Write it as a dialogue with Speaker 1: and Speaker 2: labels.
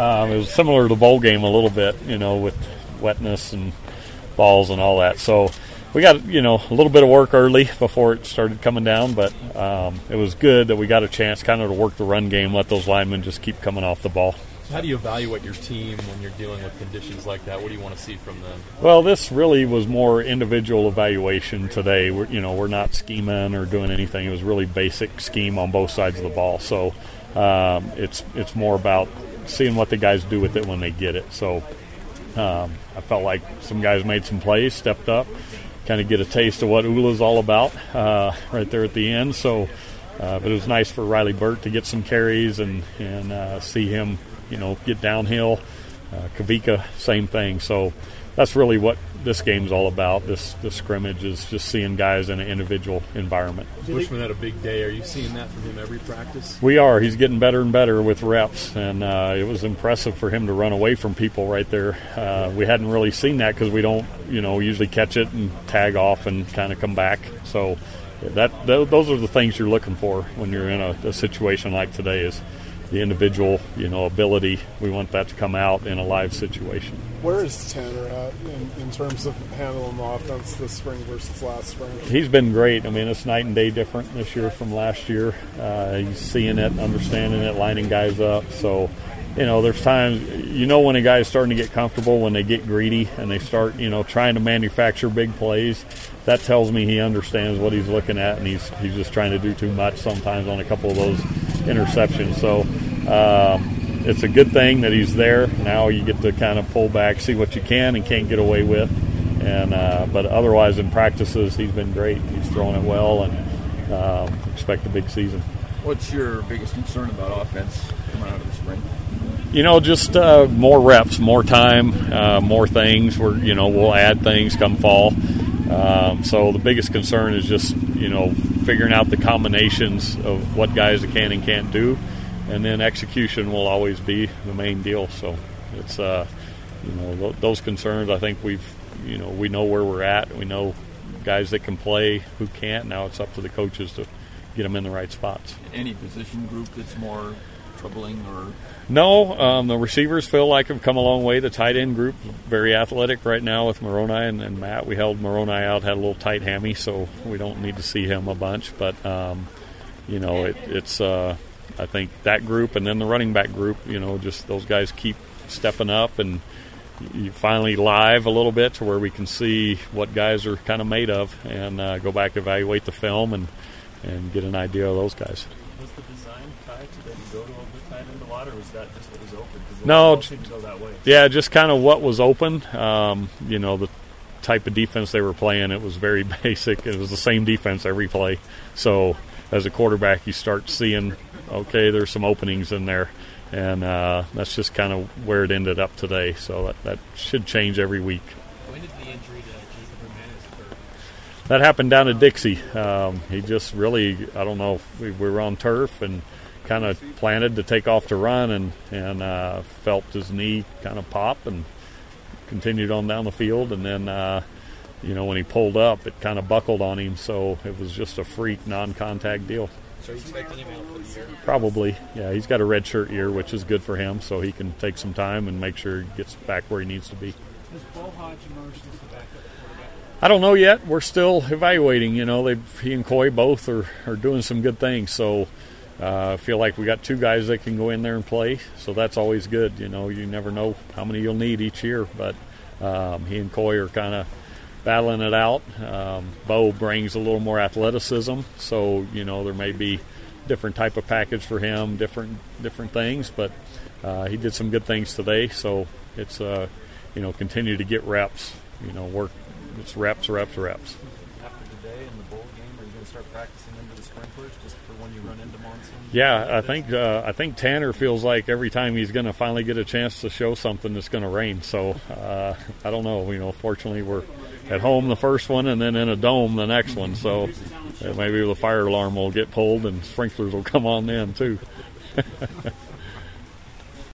Speaker 1: Um, it was similar to the bowl game a little bit, you know, with wetness and balls and all that. So we got you know a little bit of work early before it started coming down, but um, it was good that we got a chance kind of to work the run game, let those linemen just keep coming off the ball.
Speaker 2: How do you evaluate your team when you're dealing with conditions like that? What do you want to see from them?
Speaker 1: Well, this really was more individual evaluation today. We're, you know, we're not scheming or doing anything. It was really basic scheme on both sides of the ball. So um, it's it's more about seeing what the guys do with it when they get it. So um, I felt like some guys made some plays, stepped up, kind of get a taste of what ULA's all about uh, right there at the end. So, uh, but it was nice for Riley Burt to get some carries and and uh, see him you know, get downhill. Uh, Kavika, same thing. So that's really what this game's all about. This this scrimmage is just seeing guys in an individual environment.
Speaker 2: Bushman had a big day. Are you seeing that from him every practice?
Speaker 1: We are. He's getting better and better with reps, and uh, it was impressive for him to run away from people right there. Uh, we hadn't really seen that because we don't, you know, usually catch it and tag off and kind of come back. So that those are the things you're looking for when you're in a, a situation like today. Is the individual, you know, ability. We want that to come out in a live situation.
Speaker 3: Where is Tanner at in, in terms of handling the offense this spring versus last spring?
Speaker 1: He's been great. I mean, it's night and day different this year from last year. Uh, he's seeing it, understanding it, lining guys up. So, you know, there's times you know when a guy's starting to get comfortable when they get greedy and they start, you know, trying to manufacture big plays. That tells me he understands what he's looking at, and he's he's just trying to do too much sometimes on a couple of those interceptions. So um, it's a good thing that he's there. Now you get to kind of pull back, see what you can and can't get away with. And uh, but otherwise in practices he's been great. He's throwing it well and um, expect a big season.
Speaker 4: What's your biggest concern about offense coming out of the spring?
Speaker 1: You know, just uh, more reps, more time, uh, more things. We're you know we'll add things come fall. Um, so the biggest concern is just you know figuring out the combinations of what guys can and can't do, and then execution will always be the main deal. So it's uh, you know th- those concerns. I think we've you know we know where we're at. We know guys that can play, who can't. Now it's up to the coaches to get them in the right spots.
Speaker 4: Any position group that's more troubling or?
Speaker 1: No um, the receivers feel like have come a long way. The tight end group very athletic right now with moroni and, and, matt. We held moroni out had a little tight hammy so we don't need to see him a bunch. But um, you know it, it's uh, i think that group and then the running back group you know just those guys keep stepping up and you finally live a little bit to where we can see what guys are kind of made of and uh, go back evaluate the film and and get an idea of those guys.
Speaker 5: Was the design to that you go to a end a lot, or was that just what was open?
Speaker 1: No,
Speaker 5: that way.
Speaker 1: yeah, just kind of what was open. Um, you know, the type of defense they were playing, it was very basic. It was the same defense every play. So as a quarterback, you start seeing, okay, there's some openings in there. And uh, that's just kind of where it ended up today. So that, that should change every week.
Speaker 5: When did the injury to Jason Fermanis occur?
Speaker 1: that happened down at Dixie. Um, he just really, I don't know, we, we were on turf and kind of planted to take off to run and, and uh, felt his knee kind of pop and continued on down the field. And then, uh, you know, when he pulled up, it kind of buckled on him. So it was just a freak non contact deal.
Speaker 5: So you expecting him out for the year?
Speaker 1: Probably, yeah. He's got a red shirt year, which is good for him, so he can take some time and make sure he gets back where he needs to be.
Speaker 6: Does Beau Hoge emerge as the backup
Speaker 1: I don't know yet. We're still evaluating. You know, they he and Koy both are, are doing some good things. So uh, feel like we got two guys that can go in there and play. So that's always good. You know, you never know how many you'll need each year, but um, he and Koy are kind of battling it out. Um, Beau brings a little more athleticism, so you know there may be different type of package for him, different different things. But uh, he did some good things today, so it's uh, you know continue to get reps. You know, work it's reps, reps, reps.
Speaker 5: After today and the bowl game, going to start practicing into the sprinklers just for when you run into monsoon?
Speaker 1: Yeah, I think uh, I think Tanner feels like every time he's going to finally get a chance to show something, it's going to rain. So uh, I don't know. You know, fortunately we're at home the first one and then in a dome the next one. So uh, maybe the fire alarm will get pulled and sprinklers will come on then too.